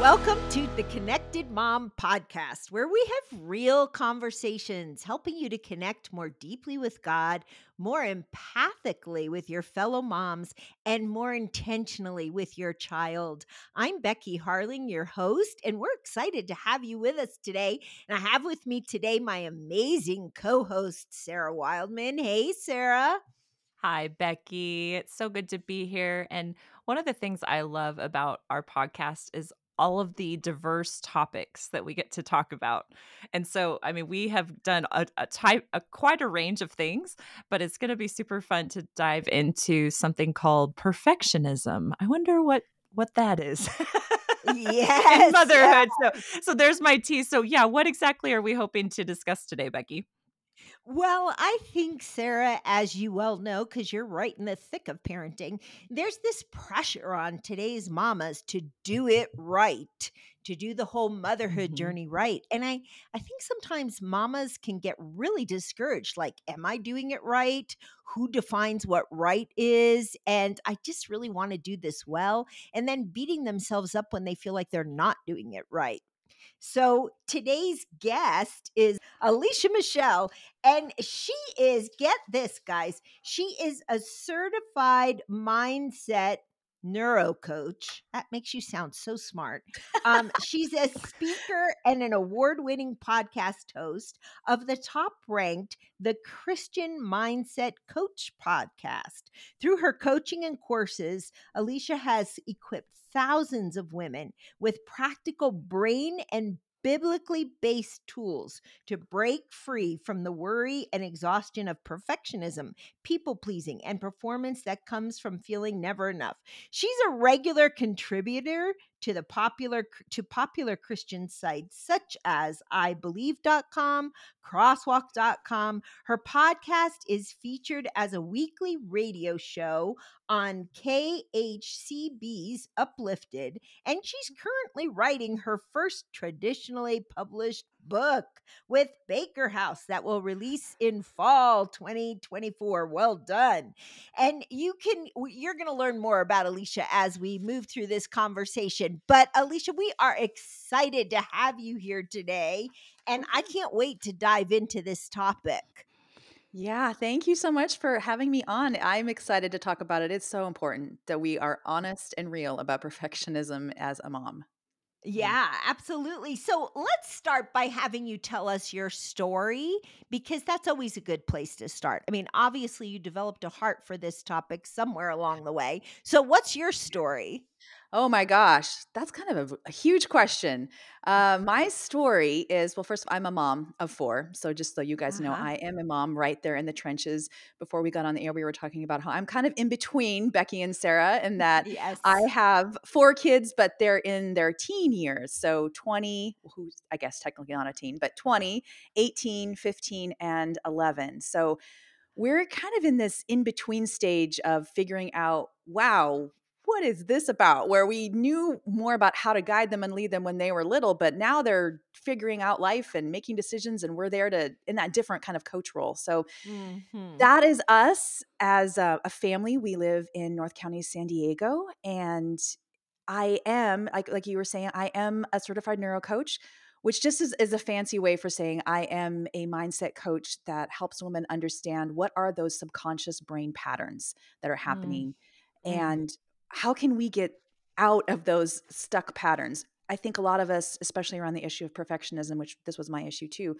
Welcome to the Connected Mom podcast, where we have real conversations helping you to connect more deeply with God, more empathically with your fellow moms, and more intentionally with your child. I'm Becky Harling, your host, and we're excited to have you with us today. And I have with me today my amazing co host, Sarah Wildman. Hey, Sarah. Hi, Becky. It's so good to be here. And one of the things I love about our podcast is all of the diverse topics that we get to talk about. And so, I mean, we have done a, a type, a, quite a range of things, but it's going to be super fun to dive into something called perfectionism. I wonder what what that is. yes, motherhood. Yeah. So, so there's my tea. So, yeah, what exactly are we hoping to discuss today, Becky? Well, I think, Sarah, as you well know, because you're right in the thick of parenting, there's this pressure on today's mamas to do it right, to do the whole motherhood mm-hmm. journey right. And I, I think sometimes mamas can get really discouraged like, am I doing it right? Who defines what right is? And I just really want to do this well. And then beating themselves up when they feel like they're not doing it right. So today's guest is Alicia Michelle, and she is, get this, guys, she is a certified mindset neuro coach. That makes you sound so smart. Um, she's a speaker and an award winning podcast host of the top ranked The Christian Mindset Coach podcast. Through her coaching and courses, Alicia has equipped thousands of women with practical brain and biblically based tools to break free from the worry and exhaustion of perfectionism, people pleasing, and performance that comes from feeling never enough. She's a regular contributor to the popular to popular Christian sites such as ibelieve.com, crosswalk.com. Her podcast is featured as a weekly radio show on KHCB's Upliftd, and she's currently writing her first traditionally published book with Baker House that will release in fall 2024. Well done. And you can, you're going to learn more about Alicia as we move through this conversation. But Alicia, we are excited to have you here today. And I mm-hmm. can't wait to dive into this topic. Yeah, thank you so much for having me on. I'm excited to talk about it. It's so important that we are honest and real about perfectionism as a mom. Mm. Yeah, absolutely. So let's start by having you tell us your story because that's always a good place to start. I mean, obviously, you developed a heart for this topic somewhere along the way. So, what's your story? Oh my gosh, that's kind of a, a huge question. Uh, my story is well, first, all, I'm a mom of four. So, just so you guys know, Uh-huh. I am a mom right there in the trenches. Before we got on the air, we were talking about how I'm kind of in between Becky and Sarah, in that I Yes. have four kids, but they're in their teen years. So, 20, who's I guess technically not a teen, but 20, 18, 15, and 11. So, we're kind of in this in between stage of figuring out, wow, what is this about? Where we knew more about how to guide them and lead them when they were little, but now they're figuring out life and making decisions, and we're there to in that different kind of coach role. So hmm that is us as a, a family. We live in North County, San Diego, and I am like like you were saying, I am a certified neuro coach, which just is, is a fancy way for saying I am a mindset coach that helps women understand what are those subconscious brain patterns that are happening Mm-hmm. and how can we get out of those stuck patterns. I think a lot of us, especially around the issue of perfectionism, which this was my issue too,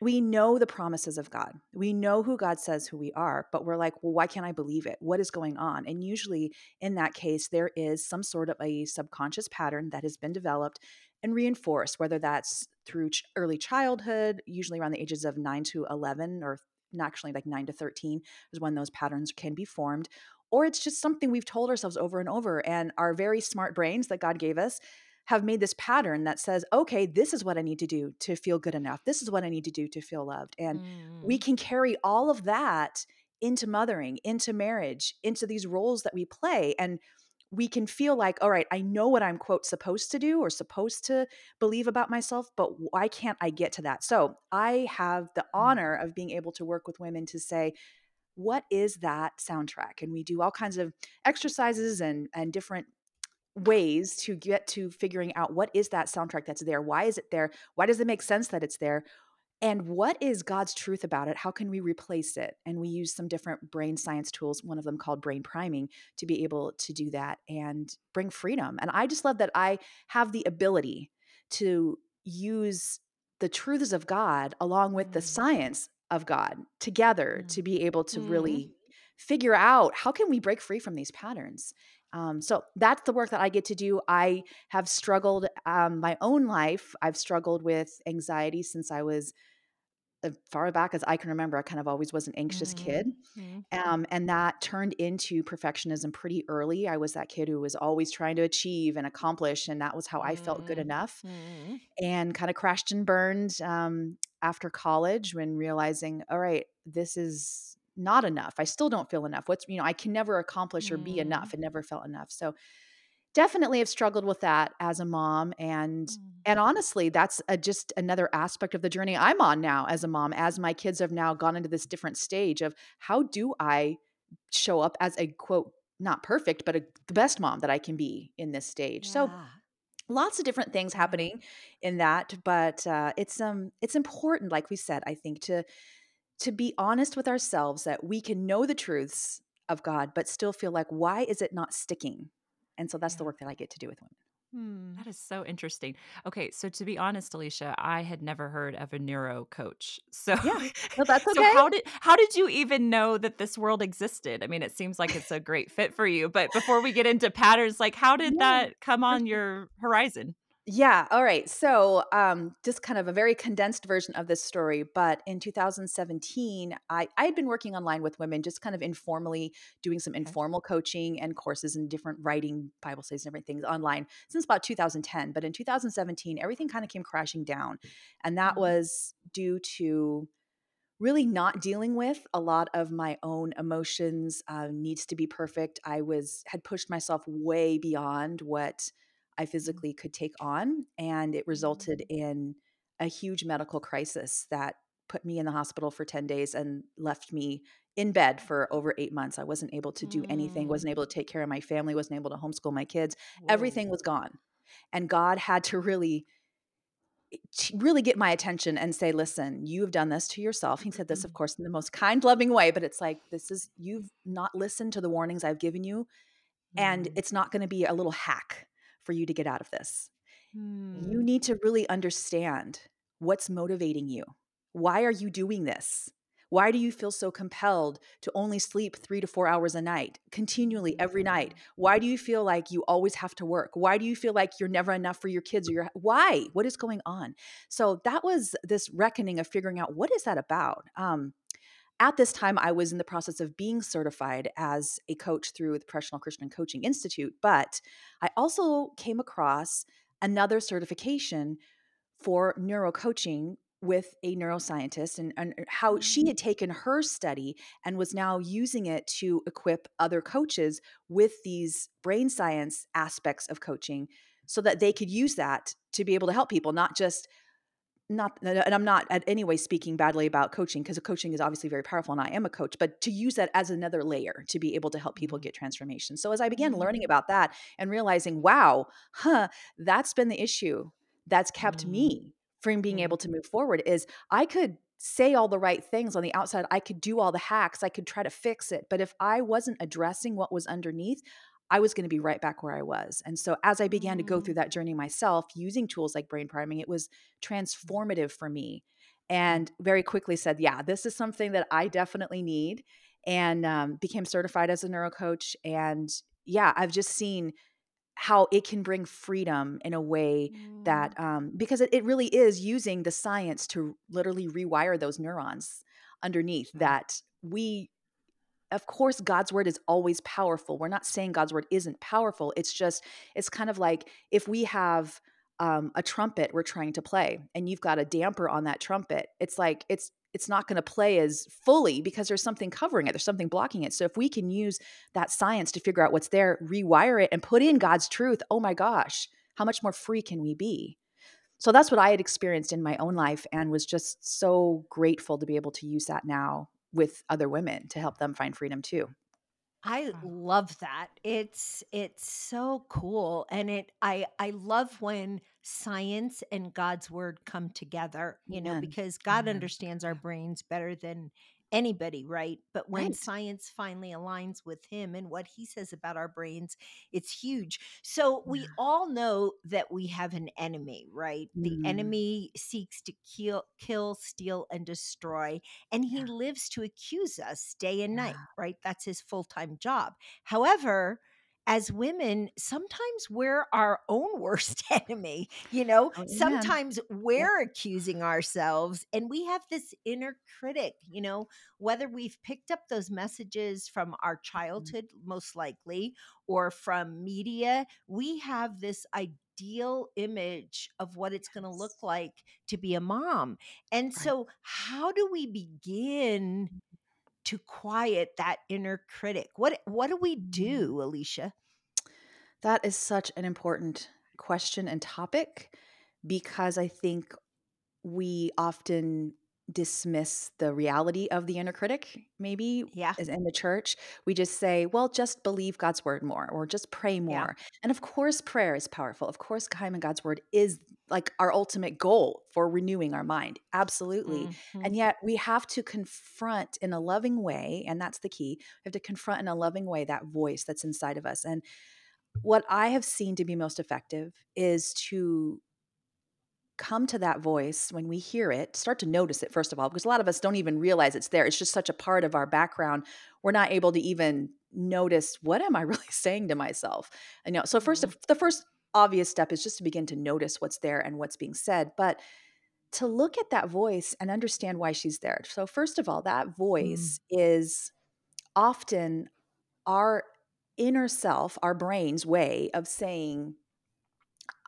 we know the promises of God. We know who God says who we are, but we're like, well, why can't I believe it? What is going on? And usually in that case, there is some sort of a subconscious pattern that has been developed and reinforced, whether that's through ch- early childhood, usually around the ages of 9 to 11, or actually like 9 to 13 is when those patterns can be formed. Or it's just something we've told ourselves over and over, and our very smart brains that God gave us have made this pattern that says, okay, this is what I need to do to feel good enough. This is what I need to do to feel loved. And we Mm-hmm. can carry all of that into mothering, into marriage, into these roles that we play. And we can feel like, all right, I know what I'm, quote, supposed to do or supposed to believe about myself, but why can't I get to that? So I have the honor of being able to work with women to say, what is that soundtrack? And we do all kinds of exercises and, and different ways to get to figuring out what is that soundtrack that's there why is it there why does it make sense that it's there and what is God's truth about it? How can we replace it? And we use some different brain science tools, one of them called brain priming, to be able to do that and bring freedom. And I just love that I have the ability to use the truths of God along with the Mm. science of God together Mm. to be able to Mhm. really figure out how can we break free from these patterns um, so that's the work that i get to do i have struggled um, my own life i've struggled with anxiety since i was as far back as i can remember i kind of always was an anxious kid Mhm. um, and that turned into perfectionism pretty early i was that kid who was always trying to achieve and accomplish and that was how i felt good Mm. enough Mhm. and kind of crashed and burned um, after college when realizing, all right, this is not enough. I still don't feel enough. What's, you know, I can never accomplish or be Mm. enough. It never felt enough. So definitely have struggled with that as a mom. And, Mm. and honestly, that's a, just another aspect of the journey I'm on now as a mom, as my kids have now gone into this different stage of how do I show up as a quote, not perfect, but a, the best mom that I can be in this stage. So lots of different things Mhm. happening in that but uh, it's um it's important like we said i think to to be honest with ourselves that we can know the truths of god but still feel like why is it not sticking and so that's the work that i get to do with women Hmm. That is so interesting. Okay, so to be honest, Alicia, I had never heard of a neuro coach. So, yeah no that's so how did how did you even know that this world existed? I mean, it seems like it's a great fit for you, but before we get into patterns, like how did Yeah, that come on your horizon? Yeah. All right. So, um, just kind of a very condensed version of this story. But in 2017, I I had been working online with women, just kind of informally doing some Okay. informal coaching and courses and different writing, Bible studies, and things online since about 2010. But in 2017, everything kind of came crashing down, and that Mhm. was due to really not dealing with a lot of my own emotions uh, needs to be perfect i was had pushed myself way beyond what i physically could take on and it resulted in a huge medical crisis that put me in the hospital for 10 days and left me in bed for over eight months i wasn't able to do anything Mm. wasn't able to take care of my family wasn't able to homeschool my kids Whoa. everything was gone and god had to really to really get my attention and say, listen, you have done this to yourself. He said this, of course, in the most kind, loving way, but it's like, this is, you've not listened to the warnings I've given you. And Mm. it's not going to be a little hack for you to get out of this. You Mm. need to really understand what's motivating you. Why are you doing this? Why do you feel so compelled to only sleep three to four hours a night, continually every night? Why do you feel like you always have to work? Why do you feel like you're never enough for your kids or your why? What is going on? So that was this reckoning of figuring out what is that about. Um, at this time, I was in the process of being certified as a coach through the Professional Christian Coaching Institute, but I also came across another certification for neurocoaching with a neuroscientist and, and how she had mm. taken her study and was now using it to equip other coaches with these brain science aspects of coaching so that they could use that to be able to help people not just not and I'm not at any way speaking badly about coaching because coaching is obviously very powerful and I am a coach, but to use that as another layer to be able to help people Mhm. get transformation. So as I began Mhm. learning about that and realizing, wow, huh, that's been the issue that's kept Mm. me from being able to move forward is I could say all the right things on the outside, I could do all the hacks, I could try to fix it, but if I wasn't addressing what was underneath, I was going to be right back where I was. And so as I began to go through Mm. that journey myself using tools like brain priming, it was transformative for me and very quickly said, yeah, this is something that I definitely need. And um, became certified as a neurocoach. And yeah, I've just seen how it can bring freedom in a way that, um, because it, it really is using the science to literally rewire those neurons underneath that we of course god's word is always powerful. We're not saying god's word isn't powerful. It's just it's kind of like if we have um, a trumpet we're trying to play and you've got a damper on that trumpet it's like it's it's not going to play as fully because there's something covering it there's something blocking it. So if we can use that science to figure out what's there rewire it and put in god's truth oh my gosh how much more free can we be? So that's what i had experienced in my own life and was just so grateful to be able to use that now with other women to help them find freedom too I love that. It's it's so cool and it I I love when science and God's word come together, you know, Amen. because God Amen. understands our brains better than anybody, right? But when Right. science finally aligns with him and what he says about our brains, it's huge. So we all know that we have an enemy, right? The Mm, enemy seeks to kill, kill, steal, and destroy and he yeah. lives to accuse us day and night, Yeah. right? That's his full time job. However, as women, sometimes we're our own worst enemy. You know, Oh, amen. sometimes we're accusing ourselves, and we have this inner critic. You know, whether we've picked up those messages from our Mm, childhood, most likely, or from media, we have this ideal image of what it's going to look like to be a mom. And so, how do we begin to quiet that inner critic? What what do we Mm. do, Alicia? That is such an important question and topic because I think we often dismiss the reality of the inner critic, maybe Yeah, in the church. We just say, well, just believe God's word more or just pray yeah. more. And of course, prayer is powerful. Of course, time in God's word is like our ultimate goal for renewing our mind. Absolutely. Mhm. And yet we have to confront in a loving way, and that's the key. We have to confront in a loving way that voice that's inside of us. And what I have seen to be most effective is to come to that voice when we hear it, start to notice it, first of all, because a lot of us don't even realize it's there. It's just such a part of our background. We're not able to even notice what am I really saying to myself? I know. So, first, Mhm. the first obvious step is just to begin to notice what's there and what's being said, but to look at that voice and understand why she's there. So, first of all, that Mm. voice is often our inner self, our brain's way of saying,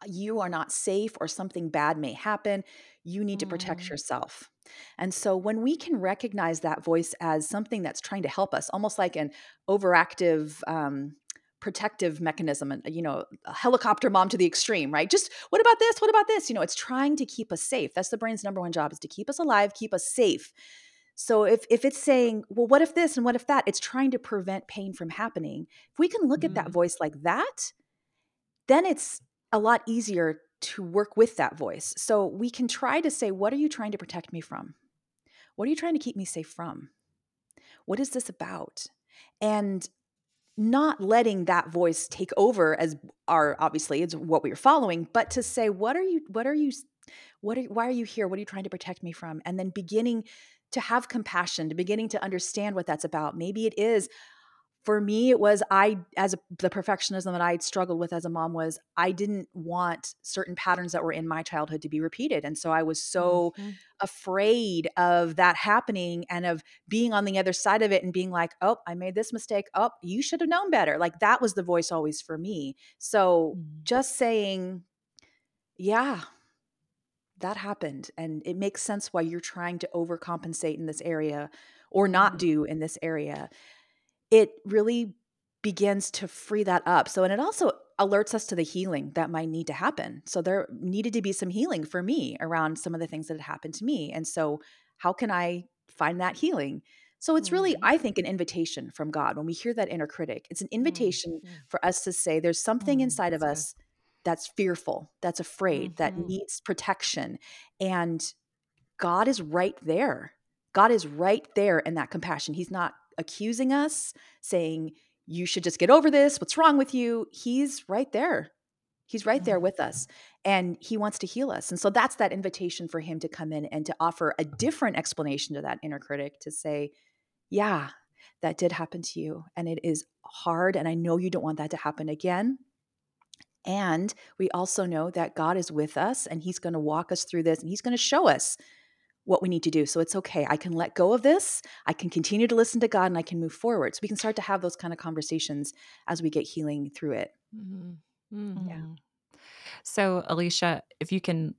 you are not safe or something bad may happen. You need to protect Mm. yourself. And so when we can recognize that voice as something that's trying to help us, almost like an overactive, um, protective mechanism and you know a helicopter mom to the extreme right just what about this what about this you know it's trying to keep us safe that's the brain's number one job is to keep us alive keep us safe so if if it's saying well what if this and what if that it's trying to prevent pain from happening if we can look at that Mm. voice like that then it's a lot easier to work with that voice. So we can try to say, What are you trying to protect me from? What are you trying to keep me safe from? What is this about? And not letting that voice take over as our obviously it's what we are following, but to say, What are you, what are you, what are, why are you here? What are you trying to protect me from? And then beginning to have compassion, to beginning to understand what that's about. Maybe it is for me it was i as a, the perfectionism that i had struggled with as a mom was i didn't want certain patterns that were in my childhood to be repeated and so i was so Mhm. afraid of that happening and of being on the other side of it and being like oh i made this mistake oh you should have known better like that was the voice always for me so Mm. just saying yeah that happened and it makes sense why you're trying to overcompensate in this area or not Mm. do in this area it really begins to free that up. So, and it also alerts us to the healing that might need to happen. So, there needed to be some healing for me around some of the things that had happened to me. And so, how can I find that healing? So, it's really, Mhm. I think, an invitation from God. When we hear that inner critic, it's an invitation Mhm. for us to say, there's something Mm, inside of us that's fearful, that's afraid, that Mhm. needs protection. And God is right there. God is right there in that compassion. He's not accusing us, saying, you should just get over this. What's wrong with you? He's right there. He's right there Mm. with us and he wants to heal us. And so that's that invitation for him to come in and to offer a different explanation to that inner critic to say, yeah, that did happen to you and it is hard. And I know you don't want that to happen again. And we also know that God is with us and he's going to walk us through this and he's going to show us what we need to do. So it's okay. I can let go of this. I can continue to listen to God and I can move forward. So we can start to have those kind of conversations as we get healing through it. Mhm. Mm. Yeah. So, Alicia, if you can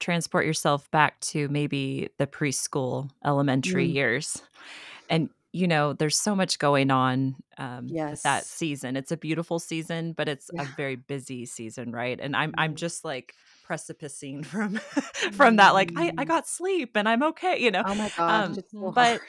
transport yourself back to maybe the preschool, elementary Mm, years, and you know, there's so much going on um, with that season. It's a beautiful season, but it's a very busy season, right? And I'm I'm Mm, just like precipicing from from that. Like I I mm. got sleep and I'm okay, you know. Oh my gosh, Um, it's so hard. but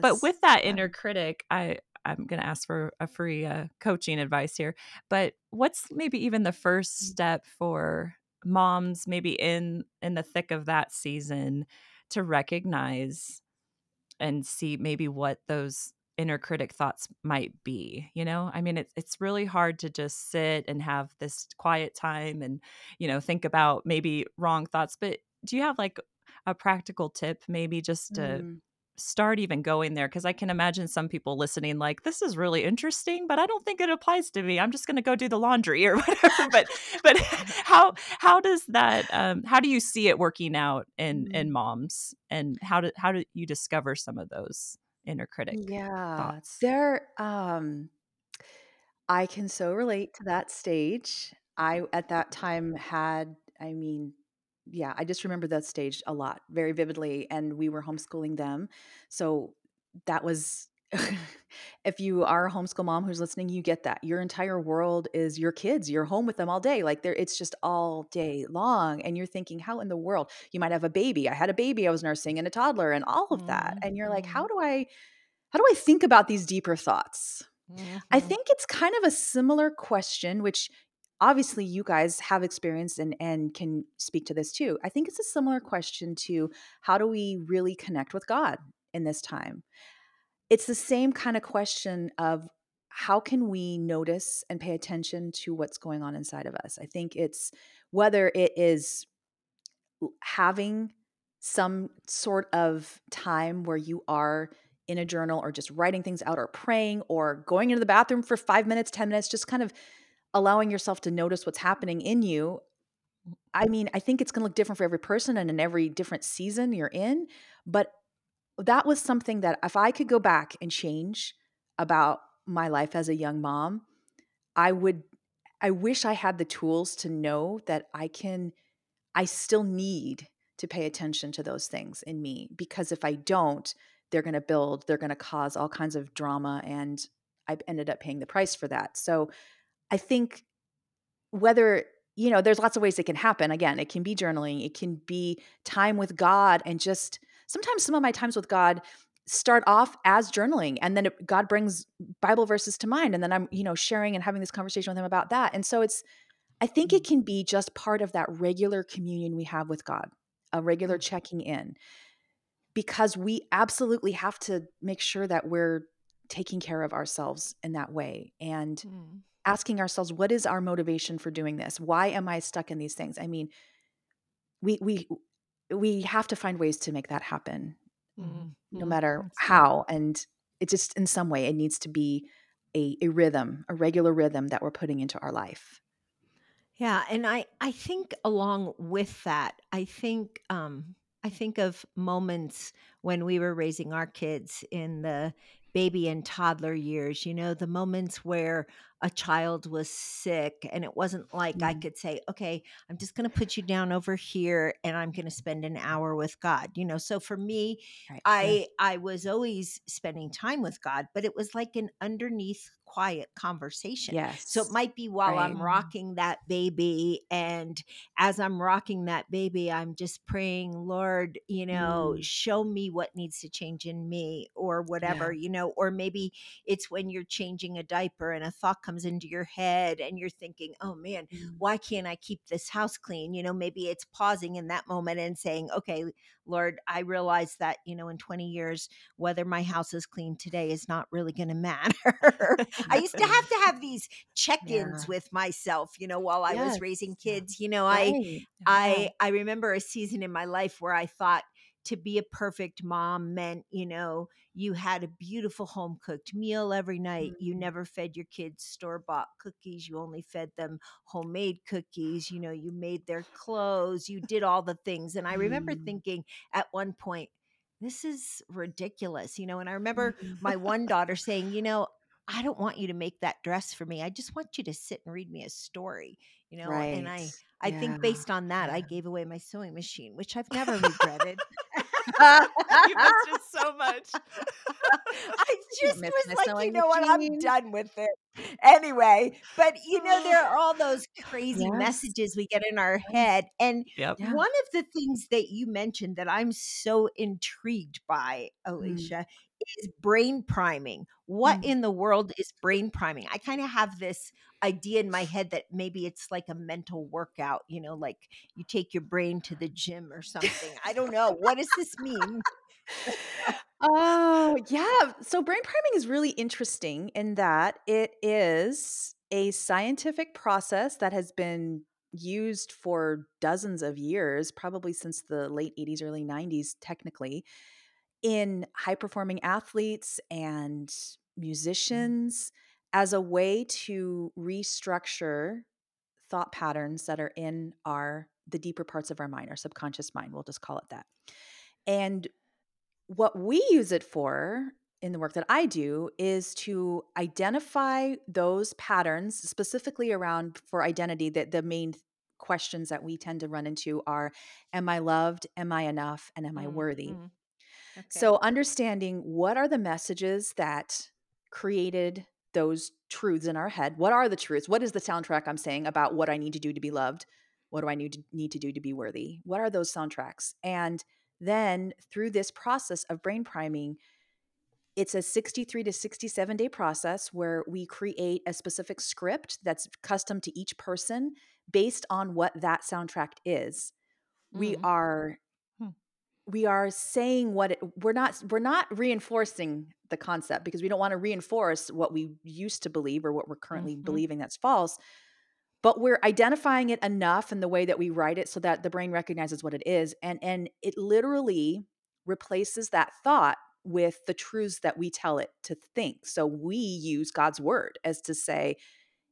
but with that Yeah. inner critic, I I'm going to ask for a free uh, coaching advice here. But what's maybe even the first Mm. step for moms, maybe in in the thick of that season, to recognize and see maybe what those inner critic thoughts might be you know? I mean it's it's really hard to just sit and have this quiet time and you know think about maybe wrong thoughts but do you have like a practical tip maybe just to Mm. start even going there? Because i can imagine some people listening like this is really interesting but i don't think it applies to me. I'm just going to go do the laundry or whatever. But but how how does that um how do you see it working out in in Mm. moms? And how do how do you discover some of those inner critic Yeah, thoughts there um I can so relate to that stage. I at that time had I mean, yeah, I just remember that stage a lot, very vividly, and we were homeschooling them. So that was if you are a homeschool mom who's listening, you get that. Your entire world is your kids. You're home with them all day. Like there it's just all day long and you're thinking how in the world you might have a baby. I had a baby I was nursing and a toddler and all of that. Mm, And you're like, how mm, do I how do I think about these deeper thoughts? I mhm. think it's kind of a similar question, which obviously you guys have experienced and, and can speak to this too. I think it's a similar question to how do we really connect with God in this time? It's the same kind of question of how can we notice and pay attention to what's going on inside of us? I think it's whether it is having some sort of time where you are in a journal or just writing things out or praying or going into the bathroom for five minutes, 10 minutes, just kind of allowing yourself to notice what's happening in you. I mean, I think it's going to look different for every person and in every different season you're in. But that was something that if I could go back and change about my life as a young mom, I would, I wish I had the tools to know that I can I still need to pay attention to those things in me because if I don't, they're going to build, they're going to cause all kinds of drama. And I've ended up paying the price for that. So I think whether, you know, there's lots of ways it can happen. Again, it can be journaling, it can be time with God, and just sometimes some of my times with God start off as journaling and then it, god brings bible verses to mind and then i'm you know sharing and having this conversation with him about that and so it's I think it can be just part of that regular communion we have with God, a regular Mm, checking in, because we absolutely have to make sure that we're taking care of ourselves in that way and mm, asking ourselves, what is our motivation for doing this? Why am I stuck in these things? I mean, we we we have to find ways to make that happen, mm, no mm. matter That's how. And it just in some way it needs to be a, a rhythm, a regular rhythm that we're putting into our life. Yeah, and I I think along with that, I think um I think of moments when we were raising our kids in the baby and toddler years, you know, the moments where a child was sick and it wasn't like I Mm, could say, "Okay, I'm just going to put you down over here and I'm going to spend an hour with God." You know, so for me, right. Yeah. I I was always spending time with God, but it was like an underneath quiet conversation. Yes. So it might be while Right. I'm Mm, rocking that baby and as I'm rocking that baby, I'm just praying, Lord, you know, Mm, show me what needs to change in me or yeah. whatever, you know, or maybe it's when you're changing a diaper and a thought comes into your head and you're thinking, oh man, Mm, why can't I keep this house clean? You know, maybe it's pausing in that moment and saying, okay, Lord, I realize that, you know, in 20 years, whether my house is clean today is not really going to matter. I used to have to have these check-ins with myself, you know, while I was raising kids. You know, I Yeah. I I remember a season in my life where I thought to be a perfect mom meant, you know, you had a beautiful home cooked meal every night. You Mm, never fed your kids store bought cookies. You only fed them homemade cookies. You know, you made their clothes. You did all the things. And I remember mm, thinking at one point, this is ridiculous, you know. And I remember mm. my one daughter saying, you know, I don't want you to make that dress for me. I just want you to sit and read me a story, you know. And I I Yeah. think based on that, I gave away my sewing machine, which I've never regretted. you missed it so much. I just was like, you know what? I'm done with it. Anyway, but you know, there are all those crazy Yes. messages we get in our head. And yep. One of the things that you mentioned that I'm so intrigued by, Mm, Alicia, is brain priming. What Mm. in the world is brain priming? I kind of have this idea in my head that maybe it's like a mental workout, you know, like you take your brain to the gym or something. I don't know. What does this mean? Oh, yeah. So brain priming is really interesting in that it is a scientific process that has been used for dozens of years, probably since the late 80s, early 90s, technically, in high performing athletes and musicians as a way to restructure thought patterns that are in our the deeper parts of our mind, our subconscious mind, we'll just call it that. And what we use it for in the work that I do is to identify those patterns specifically around for identity that the main questions that we tend to run into are am I loved, am I enough, and am I Mm, worthy? Okay. So understanding what are the messages that created those truths in our head? What are the truths? What is the soundtrack I'm saying about what I need to do to be loved? What do I need to need to do to be worthy? What are those soundtracks? And then through this process of brain priming, it's a 63 to 67 day process where we create a specific script that's custom to each person based on what that soundtrack is. We Mm. are. We are saying what it, we're not we're not reinforcing the concept because we don't want to reinforce what we used to believe or what we're currently Mhm. believing that's false but we're identifying it enough in the way that we write it so that the brain recognizes what it is and and it literally replaces that thought with the truths that we tell it to think so we use god's word as to say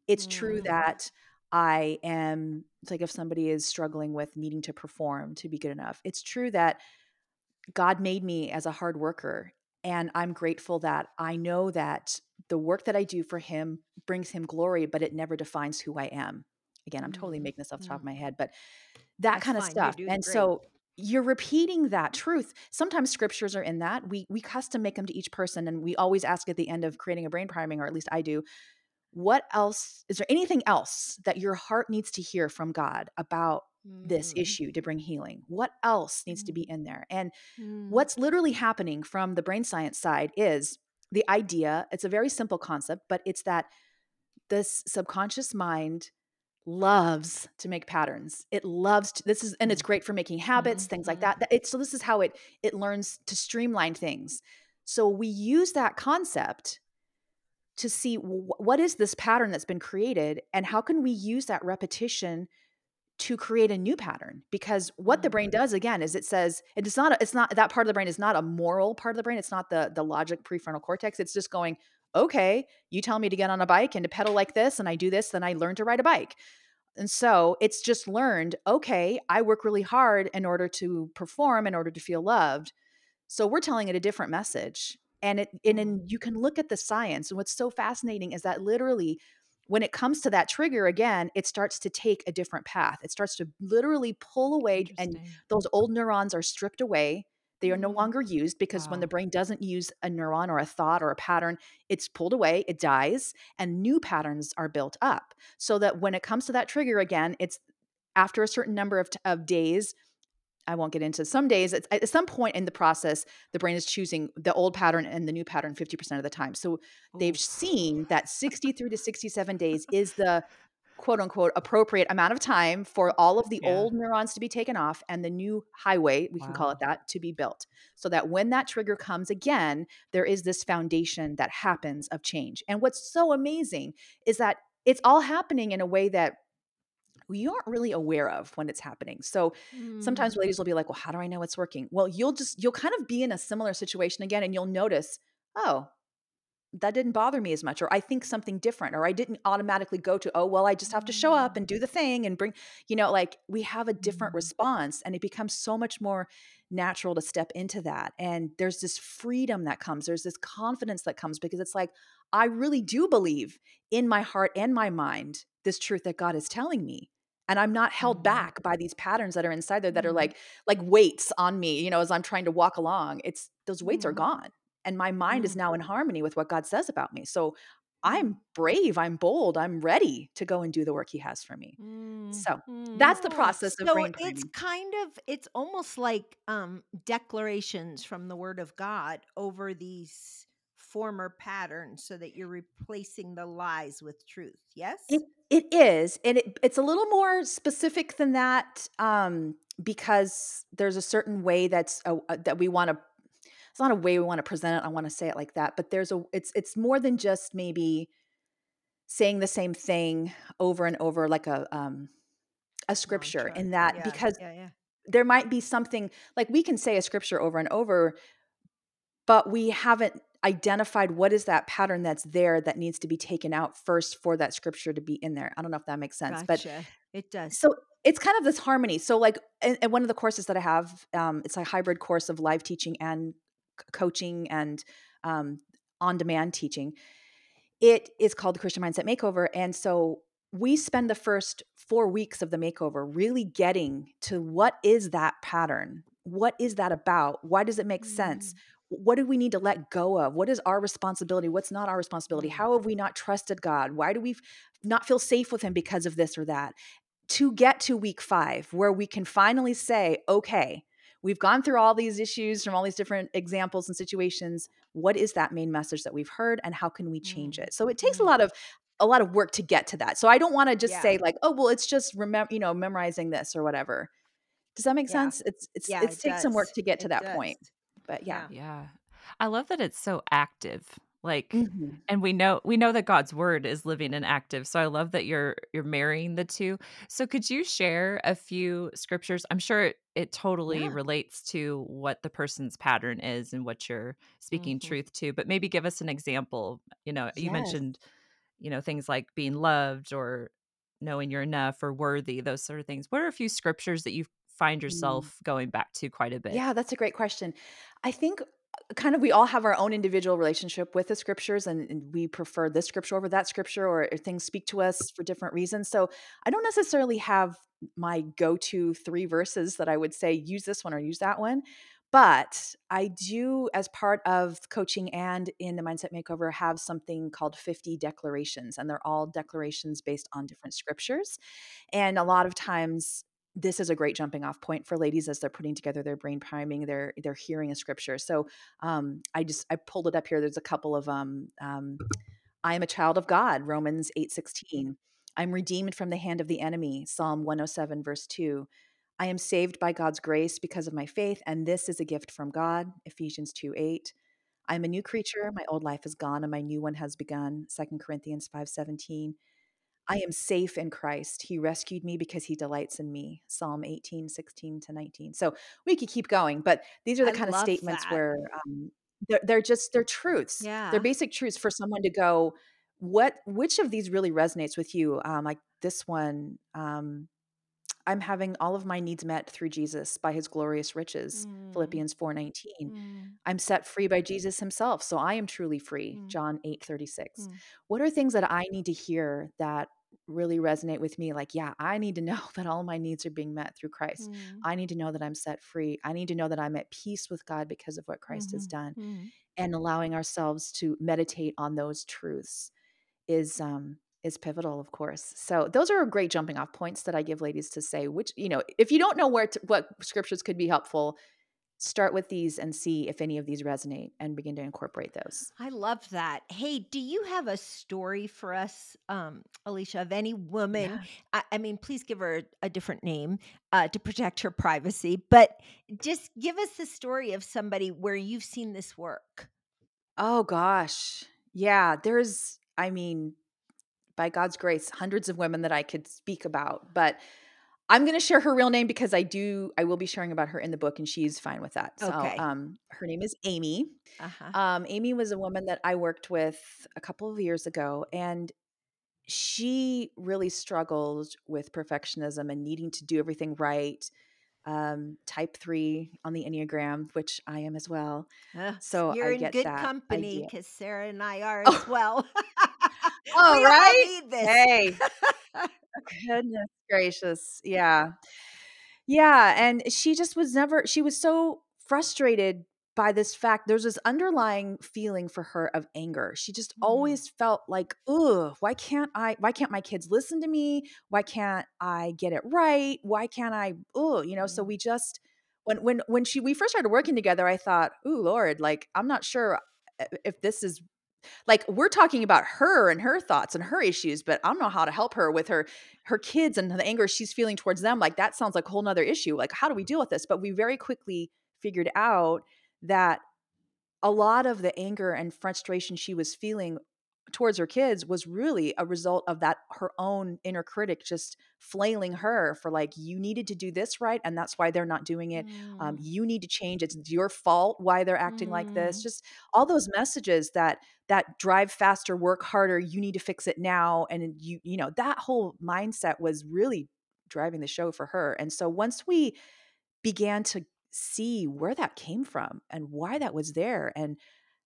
it's true Mm. that i am it's like if somebody is struggling with needing to perform to be good enough it's true that god made me as a hard worker and i'm grateful that i know that the work that i do for him brings him glory but it never defines who i am again i'm totally Mhm. making this off the top of my head but that That's kind of fine. Stuff and great. so you're repeating that truth sometimes scriptures are in that we we custom make them to each person and we always ask at the end of creating a brain priming or at least i do what else is there anything else that your heart needs to hear from god about this Mm, issue to bring healing? What else needs to be mm, in there? And mm, what's literally happening from the brain science side is the idea it's a very simple concept but it's that this subconscious mind loves to make patterns. It loves to, this is and it's Mm. great for making habits things like that That- it, so this is how it it learns to streamline things. So we use that concept to see wh- what is this pattern that's been created and how can we use that repetition to create a new pattern because what the Mm. brain does again is it says it's not it's not that part of the brain is not a moral part of the brain it's not the the logic prefrontal cortex it's just going okay you tell me to get on a bike and to pedal like this and i do this then i learn to ride a bike and so it's just learned okay i work really hard in order to perform in order to feel loved so we're telling it a different message. And it and then you can look at the science. And what's so fascinating is that literally when it comes to that trigger again, it starts to take a different path. It starts to literally pull away and those old neurons are stripped away. They are no Mm. longer used because when the brain doesn't use a neuron or a thought or a pattern, it's pulled away, it dies, and new patterns are built up. So that when it comes to that trigger again, it's after a certain number of, t- of days, I won't get into some days. It's, at some point in the process, the brain is choosing the old pattern and the new pattern 50% of the time. So they've seen that 63 to 67 days is the quote unquote appropriate amount of time for all of the Yeah. old neurons to be taken off and the new highway, we can call it that, to be built. So that when that trigger comes again, there is this foundation that happens of change. And what's so amazing is that it's all happening in a way that we aren't really aware of when it's happening. So sometimes mm, ladies will be like, well, how do I know it's working? Well, you'll just, you'll kind of be in a similar situation again and you'll notice, oh, that didn't bother me as much, or I think something different, or I didn't automatically go to, oh, well, I just have to show up and do the thing and bring, you know, like we have a different Mm. response and it becomes so much more natural to step into that. And there's this freedom that comes, there's this confidence that comes because it's like, I really do believe in my heart and my mind this truth that God is telling me. And I'm not held Mhm. back by these patterns that are inside there that are Mhm. like like weights on me, you know, as I'm trying to walk along. It's those weights are Mhm. gone and my mind is Mm. now in harmony with what God says about me. So I'm brave, I'm bold, I'm ready to go and do the work he has for me. Mm, So mm. that's the process of So brain it's kind of it's almost like um declarations from the word of God over these former patterns so that you're replacing the lies with truth. Yes? It it is, and it it's a little more specific than that, um, because there's a certain way that's a, a- that we want to. It's not a way we want to present it. I want to say it like that, but there's a. It's it's more than just maybe saying the same thing over and over, like a um a scripture. Mantra. In that, Yeah, because yeah, yeah. there might be something like we can say a scripture over and over, but we haven't identified what is that pattern that's there that needs to be taken out first for that scripture to be in there. I don't know if that makes sense, but it does. so it's kind of this harmony. So like in one of the courses that I have, um, it's a hybrid course of live teaching and coaching and um, on-demand teaching. It is called the Christian Mindset Makeover, and so we spend the first four weeks of the makeover really getting to what is that pattern? What is that about? Why does it make sense? What do we need to let go of? What is our responsibility? What's not our responsibility? Mm. How have we not trusted God? Why do we not feel safe with Him because of this or that? to get to week five, where we can finally say, okay, we've gone through all these issues from all these different examples and situations. What is that main message that we've heard, and how can we change Mm, it? So it takes a mm. lot of a lot of work to get to that. So I don't want to just Yeah. say like, oh, well, it's just remember, you know, memorizing this or whatever. Does that make Yeah. sense? It's it's Yeah, it it takes some work to get to It that point. But yeah. Yeah. I love that it's so active. Like Mhm. and we know we know that God's word is living and active. So I love that you're you're marrying the two. So could you share a few scriptures? I'm sure it, it totally Yeah. relates to what the person's pattern is and what you're speaking Mhm. truth to, but maybe give us an example. You know, you Yes. mentioned, you know, things like being loved or knowing you're enough or worthy, those sort of things. What are a few scriptures that you find Mm. yourself going back to quite a bit? Yeah, that's a great question. I think uh, kind of we all have our own individual relationship with the scriptures and, and we prefer this scripture over that scripture or, or things speak to us for different reasons. So I don't necessarily have my go-to three verses that I would say use this one or use that one. But I do, as part of coaching and in the Mindset Makeover, have something called 50 declarations, and they're all declarations based on different scriptures. And a lot of times, this is a great jumping off point for ladies as they're putting together their brain priming they're they're hearing a scripture. So um i just i pulled it up here. There's a couple of um um i am a child of god romans 8 16 i'm redeemed from the hand of the enemy psalm 107 verse 2 i am saved by god's grace because of my faith and this is a gift from god ephesians 2 8 i'm a new creature. My old life is gone and my new one has begun 2 corinthians 5 17 I am safe in Christ. He rescued me because he delights in me. Psalm 18, 16 to 19. So we could keep going, but these are the I kind of statements that. where um, they're, they're just, they're truths. Yeah. They're basic truths for someone to go, what, which of these really resonates with you? Um, like this one, um, I'm having all of my needs met through Jesus by his glorious riches. Mm, Philippians 4:19. mm, I'm set free by Jesus himself, so I am truly free. Mm. John 8:36. Mm. What are things that I need to hear that really resonate with me like, yeah, I need to know that all my needs are being met through Christ. mm, I need to know that I'm set free. I need to know that I'm at peace with God because of what Christ has mhm, done. mhm. And allowing ourselves to meditate on those truths is um is pivotal of course so those are great jumping off points that i give ladies to say which you know if you don't know where to, what scriptures could be helpful start with these and see if any of these resonate and begin to incorporate those I love that. Hey, do you have a story for us, um, Alicia, of any woman? Yeah. I, I mean, please give her a different name uh, to protect her privacy, but just give us the story of somebody where you've seen this work. oh gosh yeah there's i mean by god's grace hundreds of women that i could speak about but i'm going to share her real name because i do i will be sharing about her in the book and she's fine with that so Okay. um her name is amy Uh-huh. Um, Amy was a woman that I worked with a couple of years ago, and she really struggled with perfectionism and needing to do everything right. Um, type three on the Enneagram, which I am as well. Uh, So you're I in good company because Sarah and I are Oh, as well. oh, we all right? this. Hey, goodness gracious. Yeah. Yeah. And she just was never, she was so frustrated by this fact there's this underlying feeling for her of anger she just Mm. always felt like ugh why can't i why can't my kids listen to me why can't i get it right why can't i ugh you know so Mm. we just when when when she we first started working together i thought ooh lord like i'm not sure if this is like we're talking about her and her thoughts and her issues but i don't know how to help her with her her kids and the anger she's feeling towards them like that sounds like a whole nother issue like how do we deal with this? But we very quickly figured out that a lot of the anger and frustration she was feeling towards her kids was really a result of that her own inner critic just flailing her for like you needed to do this right and that's why they're not doing it um, Mm. you need to change it's your fault why they're acting like this Mm. just all those messages that that drive faster work harder you need to fix it now and you you know that whole mindset was really driving the show for her and so once we began to see where that came from and why that was there and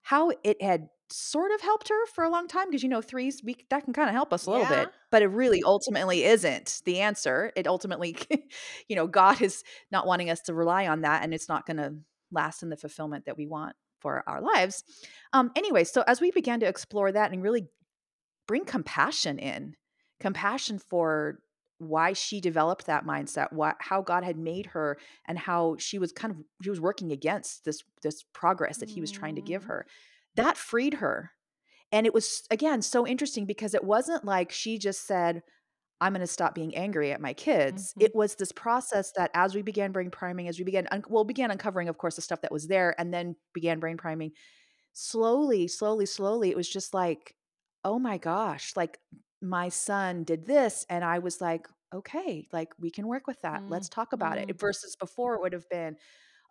how it had sort of helped her for a long time because you know threes we that can kind of help us a little Yeah. bit but it really ultimately isn't the answer it ultimately you know god is not wanting us to rely on that and it's not going to last in the fulfillment that we want for our lives um anyway so as we began to explore that and really bring compassion in compassion for why she developed that mindset what how god had made her and how she was kind of she was working against this this progress that he was trying to give Mm. her that freed her and it was again so interesting because it wasn't like she just said i'm going to stop being angry at my kids Mhm. it was this process that as we began brain priming as we began un- well began uncovering of course the stuff that was there and then began brain priming slowly, slowly, slowly, it was just like, oh my gosh, like my son did this. And I was like, okay, like we can work with that. Mm. Let's talk about Mm. it. Versus before, it would have been,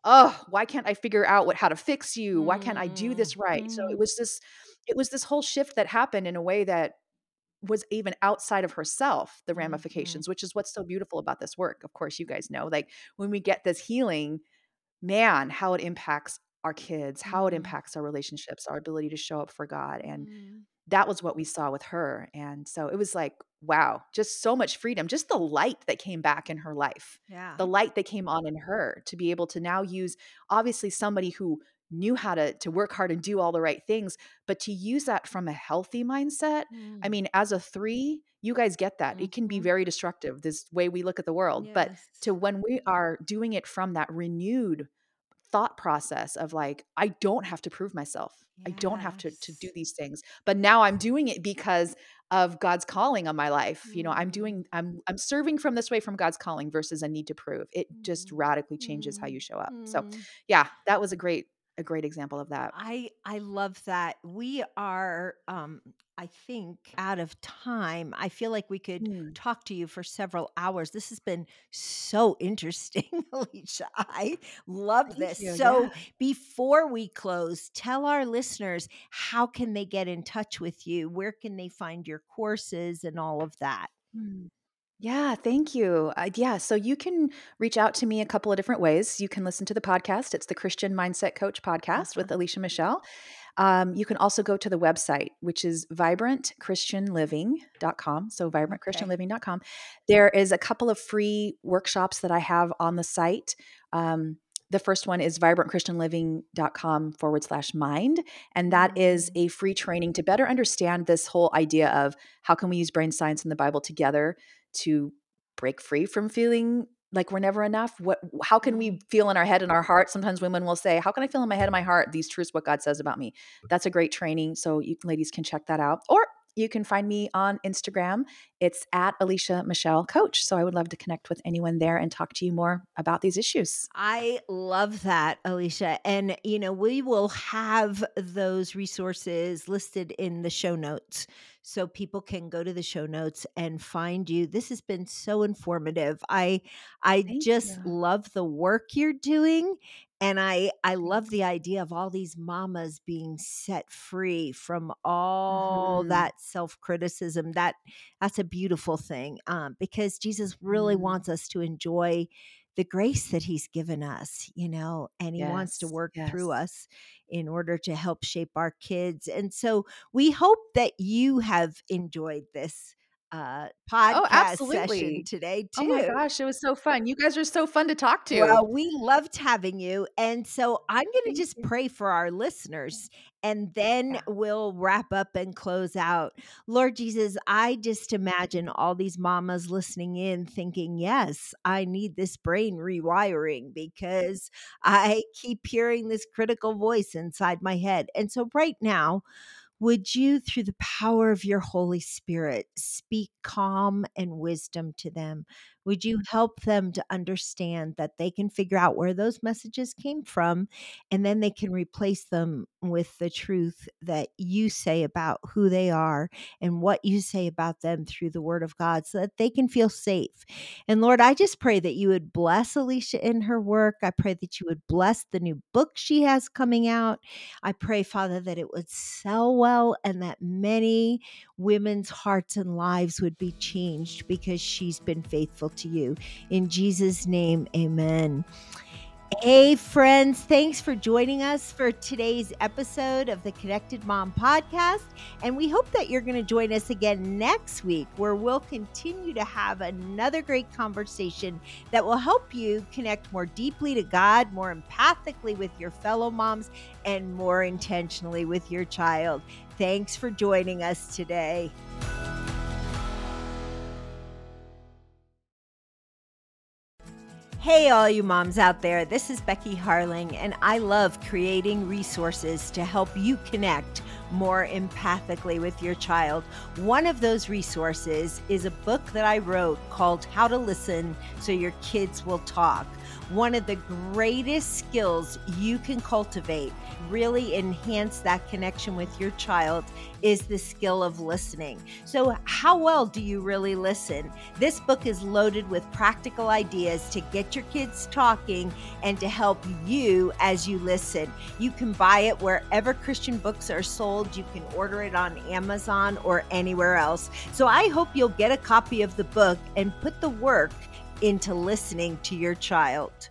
oh, why can't I figure out what how to fix you? Why can't I do this right? So it Mm. was this, it was this whole shift that happened in a way that was even outside of herself, the Mhm. ramifications, which is what's so beautiful about this work. Of course, you guys know, like when we get this healing, man, how it impacts our kids, how it impacts our relationships, our ability to show up for God. And Mm. That was what we saw with her. And so it was like, wow, just so much freedom, just the light that came back in her life, Yeah. the light that came on in her to be able to now use obviously somebody who knew how to to work hard and do all the right things but to use that from a healthy mindset i Mm. mean as a 3 you guys get that it can be Mhm. very destructive this way we look at the world but to when we are doing it from that renewed thought process of like i don't have to prove myself i don't have to to do these things but now i'm doing it because of god's calling on my life you know i'm Mm. doing i'm i'm serving from this way from god's calling versus a need to prove it just Mm. radically changes how Mm. you show up so Mm. yeah that was a great a great example of that I I love that. We are um I think out of time. I feel like we could Hmm. talk to you for several hours. This has been so interesting, Alicia. I love thank this. you So, yeah before we close, tell our listeners how can they get in touch with you? Where can they find your courses and all of that? Hmm. Yeah, thank you. Uh, yeah, so you can reach out to me a couple of different ways. You can listen to the podcast. It's the Christian Mindset Coach podcast with Alicia Michelle. Um, you can also go to the website, which is vibrantchristianliving.com. So, vibrantchristianliving.com. There is a couple of free workshops that I have on the site. Um, the first one is vibrantchristianliving.com forward slash mind. And that is Mm. a free training to better understand this whole idea of how can we use brain science and the Bible together to break free from feeling like we're never enough? What how can we feel in our head and our heart? Sometimes women will say how can i feel in my head and my heart these truths what god says about me? That's a great training so you ladies can check that out or you can find me on instagram. It's at alicia michelle coach so i would love to connect with anyone there and talk to you more about these issues. I love that, Alicia. And, you know, we will have those resources listed in the show notes so people can go to the show notes and find you. This has been so informative. I I thank just you love the work you're doing and I I love the idea of all these mamas being set free from all Mhm. that self-criticism. That that's a beautiful thing. Um because Jesus really Mm. wants us to enjoy the grace that he's given us, you know, and he wants to yes work through us in order to help shape our kids. And so we hope that you have enjoyed this uh, Oh, podcast session absolutely. today Oh my gosh, it was so fun. You guys are so fun to talk to. Well, we loved having you. And so I'm going to just pray for our listeners and then we'll wrap up and close out. Lord Jesus, I just imagine all these mamas listening in thinking, yes, I need this brain rewiring because I keep hearing this critical voice inside my head. And so right now, would you, through the power of your Holy Spirit, speak calm and wisdom to them? Would you help them to understand that they can figure out where those messages came from and then they can replace them with the truth that you say about who they are and what you say about them through the Word of God so that they can feel safe? And Lord, I just pray that you would bless Alicia in her work. I pray that you would bless the new book she has coming out. I pray, Father, that it would sell well and that many women's hearts and lives would be changed because she's been faithful to you. In Jesus' name, amen. Hey, friends, thanks for joining us for today's episode of the Connected Mom podcast. And we hope that you're going to join us again next week, where we'll continue to have another great conversation that will help you connect more deeply to God, more empathically with your fellow moms, and more intentionally with your child. Thanks for joining us today. Hey, all you moms out there, this is Becky Harling, and I love creating resources to help you connect more empathically with your child. One of those resources is a book that I wrote called How to Listen So Your Kids Will Talk. One of the greatest skills you can cultivate, really enhance that connection with your child, is the skill of listening. So, how well do you really listen? This book is loaded with practical ideas to get your kids talking and to help you as you listen. You can buy it wherever Christian books are sold. You can order it on Amazon or anywhere else. So, I hope you'll get a copy of the book and put the work into listening to your child.